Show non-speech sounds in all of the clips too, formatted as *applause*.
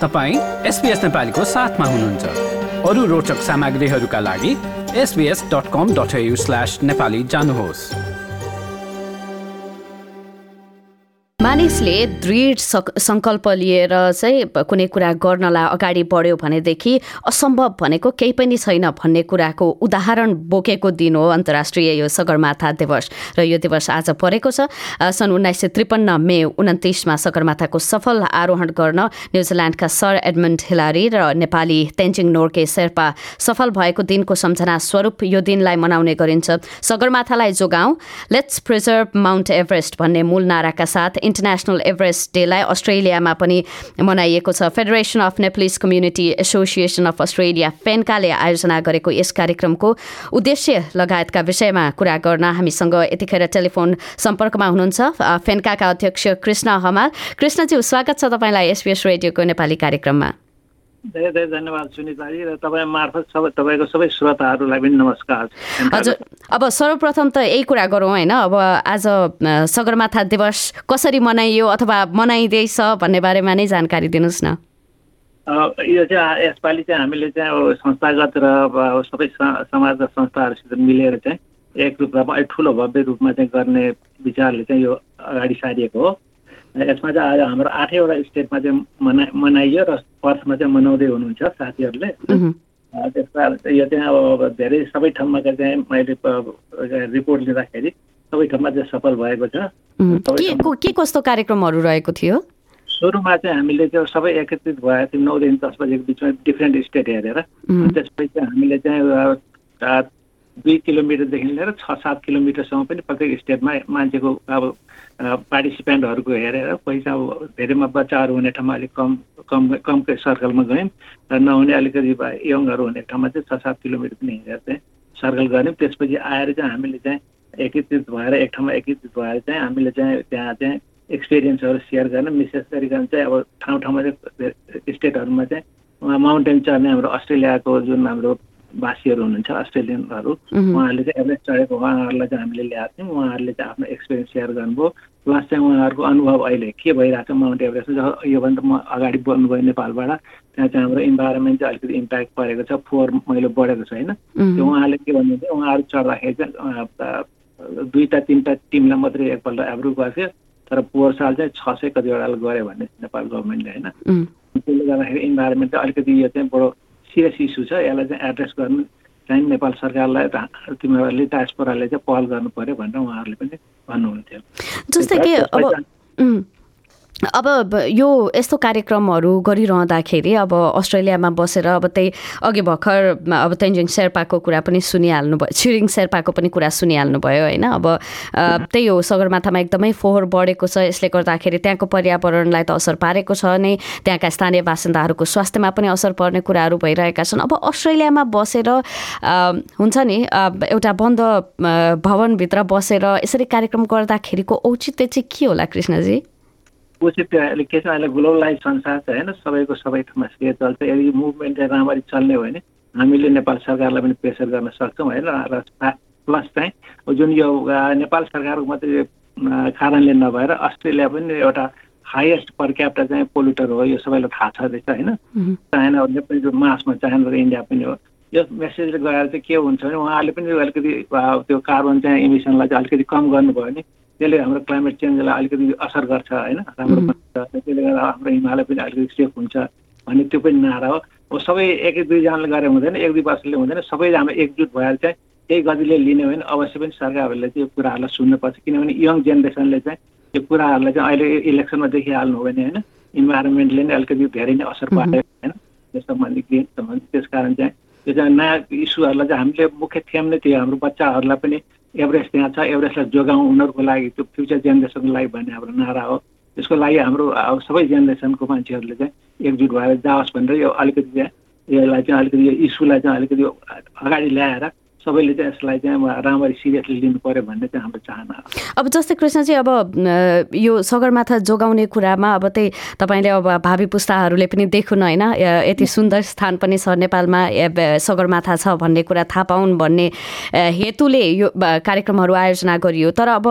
तपाईँ एसपिएस नेपालीको साथमा हुनुहुन्छ। अरू रोचक सामग्रीहरूका लागि SBS dot com dot slash Nepali जानुहोस्। मानिसले दृढ सङ्कल्प लिएर चाहिँ कुनै कुरा गर्नलाई अगाडि बढ्यो भनेदेखि असम्भव भनेको केही पनि छैन भन्ने कुराको उदाहरण बोकेको दिन हो अन्तर्राष्ट्रिय यो सगरमाथा दिवस र यो दिवस आज परेको छ। सन् उन्नाइस सय त्रिपन्न मे उन्तिसमा सगरमाथाको सफल आरोहण गर्न न्युजिल्यान्डका सर एडमन्ड हिलारी र नेपाली तेन्जिङ नोर्के शेर्पा सफल भएको दिनको सम्झना स्वरूप यो दिनलाई मनाउने गरिन्छ। सगरमाथालाई जोगाउँ। लेट्स प्रिजर्भ माउन्ट एभरेस्ट भन्ने मूल नाराका साथ इन्टरनेसनल एभरेस्ट डेलाई अस्ट्रेलियामा पनि मनाइएको छ। Federation of Nepalese community association of Australia फेन्काले आयोजना गरेको यस कार्यक्रमको उद्देश्य लगायतका विषयमा कुरा गर्न हामीसँग यतिखेर टेलिफोन सम्पर्कमा हुनुहुन्छ। फेन्काका अध्यक्ष कृष्ण हमाल। कृष्णज्यू स्वागत छ तपाईँलाई एसपिएस रेडियोको नेपाली कार्यक्रममा। धेरै धेरै धन्यवाद सुनिताजी र तपाईँ मार्फत सबै तपाईँको सबै श्रोताहरूलाई पनि नमस्कार। हजुर अब सर्वप्रथम त यही कुरा गरौँ होइन। अब आज सगरमाथा दिवस कसरी मनाइयो अथवा मनाइँदैछ भन्ने बारेमा नै जानकारी दिनुहोस् न। यो चाहिँ यसपालि चाहिँ हामीले चाहिँ अब संस्थागत र अब सबै समाज र संस्थाहरूसित मिलेर चाहिँ एक रूपमा अलिक ठुलो भव्य रूपमा चाहिँ गर्ने विचारले चाहिँ यो अगाडि सारिएको हो। यसमा चाहिँ आज हाम्रो आठैवटा स्टेटमा चाहिँ मना मनाइयो र पर्थमा चाहिँ मनाउँदै हुनुहुन्छ साथीहरूले। त्यस कारण यो चाहिँ अब धेरै सबै ठाउँमा चाहिँ मैले रिपोर्ट लिँदाखेरि सबै ठाउँमा चाहिँ सफल भएको छ। के कस्तो कार्यक्रमहरू रहेको थियो? सुरुमा चाहिँ हामीले चाहिँ सबै एकत्रित भएको थियौँ नौदेखि दस बजेको बिचमा डिफ्रेन्ट स्टेट हेरेर त्यसपछि हामीले चाहिँ दुई किलोमिटरदेखि लिएर छ सात किलोमिटरसम्म पनि प्रत्येक स्टेटमा मान्छेको अब पार्टिसिपेन्टहरूको हेरेर पैसा अब धेरैमा बच्चाहरू हुने ठाउँमा अलिक कम कम कमकै सर्कलमा गयौँ र नहुने अलिकति यङहरू हुने ठाउँमा चाहिँ छ सात किलोमिटर पनि हिँडेर चाहिँ सर्कल गऱ्यौँ। त्यसपछि आएर चाहिँ हामीले चाहिँ एकीकृत भएर एक ठाउँमा एकीकृत भएर चाहिँ हामीले चाहिँ त्यहाँ चाहिँ एक्सपिरियन्सहरू सेयर गर्न विशेष गरिकन चाहिँ अब ठाउँ ठाउँमा चाहिँ स्टेटहरूमा चाहिँ माउन्टेन चढ्ने हाम्रो अस्ट्रेलियाको जुन हाम्रो वासीहरू हुनुहुन्छ अस्ट्रेलियनहरू उहाँहरूले चाहिँ एभरेज चढेको उहाँहरूलाई चाहिँ हामीले ल्याएको थियौँ। उहाँहरूले चाहिँ आफ्नो एक्सपिरियन्स सेयर गर्नुभयो। प्लस चाहिँ उहाँहरूको अनुभव अहिले के भइरहेको छ माउन्ट एभरेस्टमा योभन्दा म अगाडि बढ्नुभयो नेपालबाट त्यहाँ चाहिँ हाम्रो इन्भाइरोमेन्ट चाहिँ अलिकति इम्प्याक्ट परेको छ। फोहोर मैलो बढेको छ होइन? त्यो उहाँले के भन्नुहुन्छ उहाँहरू चढ्दाखेरि चाहिँ दुईवटा तिनवटा टिमलाई मात्रै एकपल्ट एप्रुभ गर्थ्यो तर पोहोर साल चाहिँ छ सय कतिवटाले गऱ्यो भने नेपाल गभर्मेन्टले होइन? त्यसले गर्दाखेरि इन्भाइरोमेन्ट चाहिँ अलिकति यो चाहिँ बडो सिरियस इस्यु छ यसलाई चाहिँ एड्रेस गर्नु चाहिँ नेपाल सरकारलाई तिमीहरूले डायस्पोराले चाहिँ पहल गर्नु पर्यो भनेर उहाँहरूले पनि भन्नुहुन्थ्यो। जस्तै कि अब अब यो यस्तो कार्यक्रमहरू गरिरहँदाखेरि अब अस्ट्रेलियामा बसेर अब त्यही अघि भर्खर अब तेन्जिङ शेर्पाको कुरा पनि सुनिहाल्नु भयो छिरिङ शेर्पाको पनि कुरा सुनिहाल्नु भयो होइन। अब त्यही हो सगरमाथामा एकदमै फोहोर बढेको छ यसले गर्दाखेरि त्यहाँको पर्यावरणलाई त असर पारेको छ नै त्यहाँका स्थानीय बासिन्दाहरूको स्वास्थ्यमा पनि असर पर्ने कुराहरू भइरहेका छन्। अब अस्ट्रेलियामा बसेर हुन्छ नि एउटा बन्द भवनभित्र बसेर यसरी कार्यक्रम गर्दाखेरिको औचित्य चाहिँ के होला कृष्णजी? पछि त्यो अहिले के छ अहिले ग्लोबलाइज संसार छ होइन सबैको सबै ठाउँमा के चल्छ। यदि मुभमेन्ट राम्ररी चल्ने हो भने हामीले नेपाल सरकारलाई पनि प्रेसर गर्न सक्छौँ होइन। र प्लस चाहिँ जुन यो नेपाल सरकारको मात्रै कारणले नभएर अस्ट्रेलिया पनि एउटा हाइएस्ट पर क्याप्टा चाहिँ पोल्युटर हो। यो सबैलाई थाहा छ रहेछ होइन। चाइनाहरूले पनि जो मासमा चाइना र इन्डिया पनि हो। यो मेसेजले गएर चाहिँ के हुन्छ भने उहाँहरूले पनि अलिकति त्यो कार्बन चाहिँ इमिसनलाई चाहिँ अलिकति कम गर्नुभयो भने त्यसले हाम्रो क्लाइमेट चेन्जलाई अलिकति असर गर्छ होइन? राम्रो त्यसले गर्दा हाम्रो हिमालय पनि अलिकति सेफ हुन्छ भन्ने त्यो पनि नारा हो। अब सबै एक दुईजनाले गरे हुँदैन एक दुई वर्षले हुँदैन सबै हाम्रो एकजुट भएर चाहिँ त्यही गतिले लिने हो भने अवश्य पनि सरकारहरूले चाहिँ यो कुराहरूलाई सुन्नुपर्छ। किनभने यङ जेनेरेसनले चाहिँ यो कुराहरूलाई चाहिँ अहिले इलेक्सनमा देखिहाल्नु हो भने होइन? इन्भाइरोमेन्टले नै अलिकति धेरै नै असर पार्यो होइन? त्यस सम्बन्धी ग्रिन सम्बन्धी त्यस कारण चाहिँ यो चाहिँ नयाँ इस्युहरूलाई चाहिँ हामीले मुख्य थेम नै थियो हाम्रो बच्चाहरूलाई पनि एभरेस्ट त्यहाँ छ एभरेस्टलाई जोगाउँ उनीहरूको लागि त्यो फ्युचर जेनेरेसनको लागि भन्ने हाम्रो नारा हो। त्यसको लागि हाम्रो अब सबै जेनेरेसनको मान्छेहरूले चाहिँ एकजुट भएर जाओस् भनेर यो अलिकति चाहिँ यसलाई चाहिँ अलिकति यो इस्युलाई चाहिँ अलिकति अगाडि ल्याएर सबैले चाहिँ यसलाई चाहिँ राम्ररी सिरियसली लिनु पर्यो भन्ने चाहिँ हाम्रो चाहना हो। अब जस्तै कृष्ण चाहिँ अब यो सगरमाथा जोगाउने कुरामा अब त्यही तपाईँले अब भावी पुस्ताहरूले पनि देखुन् होइन यति सुन्दर स्थान पनि छ नेपालमा सगरमाथा छ भन्ने कुरा थाहा पाउन् भन्ने हेतुले यो कार्यक्रमहरू आयोजना गरियो। तर अब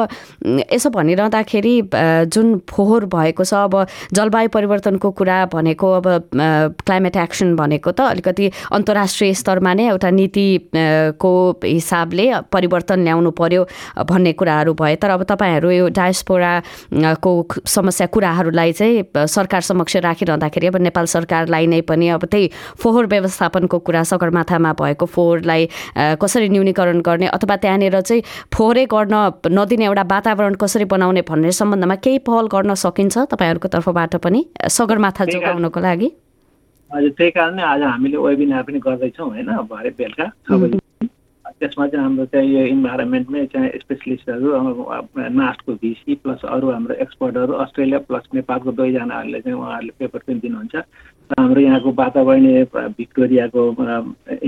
यसो भनिरहँदाखेरि जुन फोहोर भएको छ अब जलवायु परिवर्तनको कुरा भनेको अब क्लाइमेट एक्सन भनेको त अलिकति अन्तर्राष्ट्रिय स्तरमा नै एउटा नीतिको हिसाबले परिवर्तन ल्याउनु पर्यो भन्ने कुराहरू भए। तर अब तपाईँहरू यो डायस्पोराको समस्या कुराहरूलाई चाहिँ सरकार समक्ष राखिरहँदाखेरि अब नेपाल सरकारलाई नै पनि अब त्यही फोहोर व्यवस्थापनको कुरा सगरमाथामा भएको फोहोरलाई कसरी न्यूनीकरण गर्ने अथवा त्यहाँनिर चाहिँ फोहोरै गर्न नदिने एउटा वातावरण कसरी बनाउने भन्ने सम्बन्धमा केही पहल गर्न सकिन्छ तपाईँहरूको तर्फबाट पनि? सगरमाथा जोगाउनको लागि। हजुर त्यही कारणले आज हामीले वेबिनार पनि गर्दैछौँ होइन? भरे बेलुका त्यसमा चाहिँ हाम्रो चाहिँ यो इन्भाइरोमेन्टमै चाहिँ स्पेसलिस्टहरू नास्टको भिसी प्लस अरू हाम्रो एक्सपर्टहरू अस्ट्रेलिया प्लस नेपालको दुईजनाहरूले चाहिँ उहाँहरूले पेपर पनि दिनुहुन्छ। र हाम्रो यहाँको वातावरणीय भिक्टोरियाको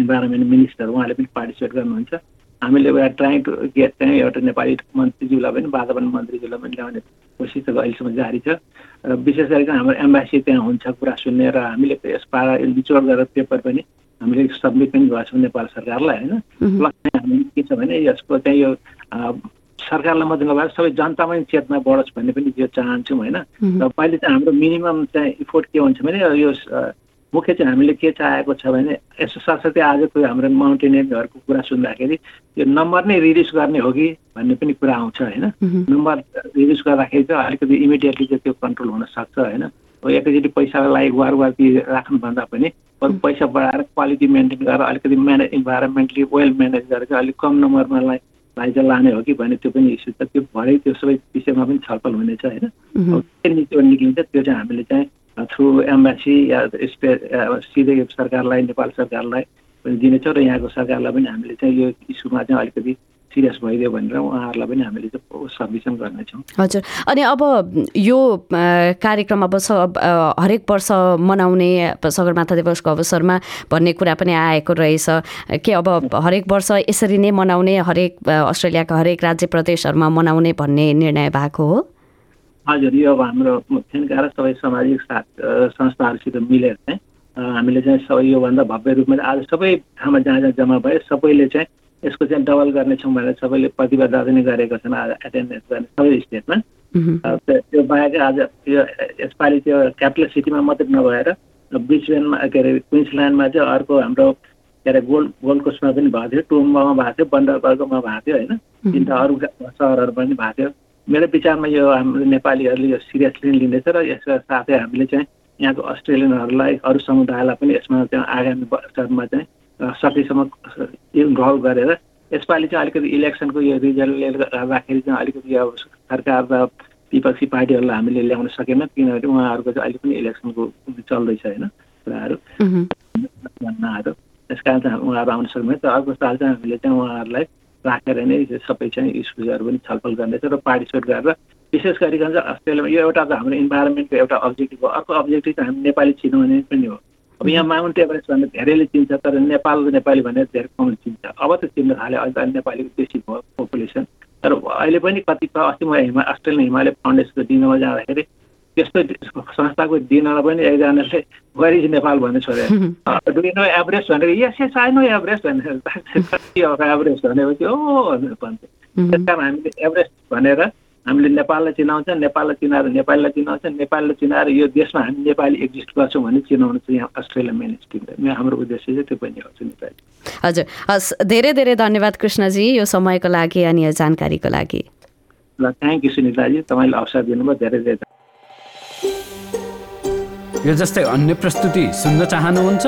इन्भाइरोमेन्ट मिनिस्टर उहाँले पनि पार्टिसिपेट गर्नुहुन्छ। हामीले ट्राइङ टु गेट चाहिँ एउटा नेपाली मन्त्रीज्यूलाई पनि वातावरण मन्त्रीज्यूलाई पनि ल्याउने कोसिस त अहिलेसम्म जारी छ। र विशेष गरी हाम्रो एम्बासी त्यहाँ हुन्छ कुरा सुन्ने र हामीले यस पारा निचोड गरेर पेपर पनि हामीले सब्मिट पनि गरेको छौँ नेपाल सरकारलाई होइन? प्लस हामी के छ भने यसको चाहिँ यो सरकारलाई मात्रै नभएर सबै जनतामै चेतना बढोस् भन्ने पनि यो चाहन्छौँ होइन? र पहिले चाहिँ हाम्रो मिनिमम चाहिँ इफोर्ट के हुन्छ भने यो मुख्य चाहिँ हामीले के चाहेको छ भने यसो साथसाथै आजको हाम्रो माउन्टेनियरहरूको कुरा सुन्दाखेरि यो नम्बर नै रिड्युस गर्ने हो कि भन्ने पनि कुरा आउँछ होइन? नम्बर रिड्युस गर्दाखेरि चाहिँ अलिकति इमिडिएटली चाहिँ त्यो कन्ट्रोल हुन सक्छ होइन? एकैचोटि पैसालाई वार वारती राख्नुभन्दा पनि अरू पैसा बढाएर क्वालिटी मेन्टेन गरेर अलिकति म्यानेज इन्भाइरोमेन्टली वेल म्यानेज गरेर चाहिँ अलिक कम नम्बरमा लाई चाहिँ लाने हो कि भन्ने त्यो पनि इस्यु छ। त्यो भरे त्यो सबै विषयमा पनि छलफल हुनेछ होइन? के नीतिबाट निक्लिन्छ त्यो चाहिँ हामीले चाहिँ थ्रु एम्बासी या सिधै सरकारलाई नेपाल सरकारलाई पनि दिनेछौँ र यहाँको सरकारलाई पनि हामीले चाहिँ यो इस्युमा चाहिँ अलिकति सिरियस भइदियो भनेर उहाँहरूलाई पनि हामीले चाहिँ सब्मिसन गर्नेछौँ। हजुर। अनि अब यो कार्यक्रम अब हरेक वर्ष मनाउने सगरमाथा दिवसको अवसरमा भन्ने कुरा पनि आएको रहेछ। के अब हरेक वर्ष यसरी नै मनाउने हरेक अस्ट्रेलियाका हरेक राज्य प्रदेशहरूमा मनाउने भन्ने निर्णय भएको हो? हजुर यो अब हाम्रो थेन्का र सबै सामाजिक साथ संस्थाहरूसित मिलेर चाहिँ हामीले चाहिँ सबै योभन्दा भव्य रूपमा आज सबै ठाउँमा जहाँ जहाँ जम्मा भयो सबैले चाहिँ यसको चाहिँ डबल गर्नेछौँ भनेर सबैले प्रतिबद्धता पनि गरेका छन् आज एटेन्डेन्स गर्ने सबै स्टेटमा। त्यो बाहेक आज यो यसपालि त्यो क्यापिटल सिटीमा मात्रै नभएर ब्रिसबेनमा के अरे क्विन्सल्यान्डमा चाहिँ अर्को हाम्रो के अरे गोल्ड गोल्ड कोस्टमा पनि भएको थियो टुम्बामा भएको थियो बन्डरबर्गमा भएको थियो होइन? तिनवटा अरू सहरहरू पनि भएको थियो। मेरो विचारमा यो हाम्रो नेपालीहरूले यो सिरियसली लिँदैछ र यसका साथै हामीले चाहिँ यहाँको अस्ट्रेलियनहरूलाई अरू समुदायलाई पनि यसमा चाहिँ आगामी वर्षमा चाहिँ सकेसम्म इन्भल्भ गरेर यसपालि चाहिँ अलिकति इलेक्सनको यो रिजल्टले गर्दाखेरि चाहिँ अलिकति अब सरकार र विपक्षी पार्टीहरूलाई हामीले ल्याउन सकेनौँ किनभने उहाँहरूको चाहिँ अहिले पनि इलेक्सनको चल्दैछ होइन कुराहरू। भन्नाहरू। त्यस कारण चाहिँ उहाँहरू आउन सक्दैन तर अर्को साल चाहिँ हामीले चाहिँ उहाँहरूलाई राखेर नै सबै चाहिँ इस्युजहरू पनि छलफल गर्नेछ र पार्टिसिपेट गरेर विशेष गरिकन चाहिँ अस्ट्रेलियामा यो एउटा त हाम्रो इन्भाइरोमेन्टको एउटा अब्जेक्टिभ हो। अर्को अब्जेक्टिभ चाहिँ हामी नेपाली चिनाउने पनि हो। अब यहाँ माउन्ट एभरेस्ट भनेर धेरैले चिन्छ तर नेपाल नेपाली भनेर धेरै कम चिन्छ। अब त चिन्न थाल्यो अहिले त नेपालीको बेसी भयो पपुलेसन तर अहिले पनि कतिपय अस्ति म हिमा अस्ट्रेलियन हिमालय फाउन्डेसनको दिनमा जाँदाखेरि त्यस्तो संस्थाको दिनमा पनि एकजनाले गरिज नेपाल भन्ने छोडे डु *laughs* नो एभरेस्ट भनेर yes yes I know Everest भनेर। *laughs* एभरेस्ट भनेपछि ओ भनेर भन्छ त्यस कारण हामीले एभरेस्ट भनेर हामीले नेपाललाई चिनाउँछ नेपाललाई चिनाएर नेपालीलाई चिनाउँछ नेपालीलाई चिनाएर यो देशमा हामी नेपाली एक्जिस्ट गर्छौँ भने चिनाउनु चाहिँ यहाँ अस्ट्रेलिया मेन स्ट्रिमले हाम्रो उद्देश्य चाहिँ त्यो पनि हो नेपाली। हजुर। हस् धेरै धेरै धन्यवाद कृष्णजी यो समयको लागि अनि यो जानकारीको लागि। ल थ्याङ्क यू सुनिताजी तपाईँले अवसर दिनुभयो धेरै धेरै यो जस्तै अन्य प्रस्तुति सुन्न चाहनुहुन्छ?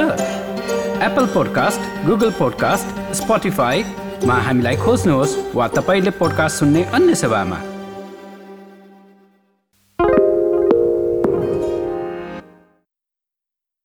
एप्पल पोडकास्ट गुगल पोडकास्ट स्पोटिफाईमा हामीलाई खोज्नुहोस् वा तपाईँले पोडकास्ट सुन्ने अन्य सेवामा।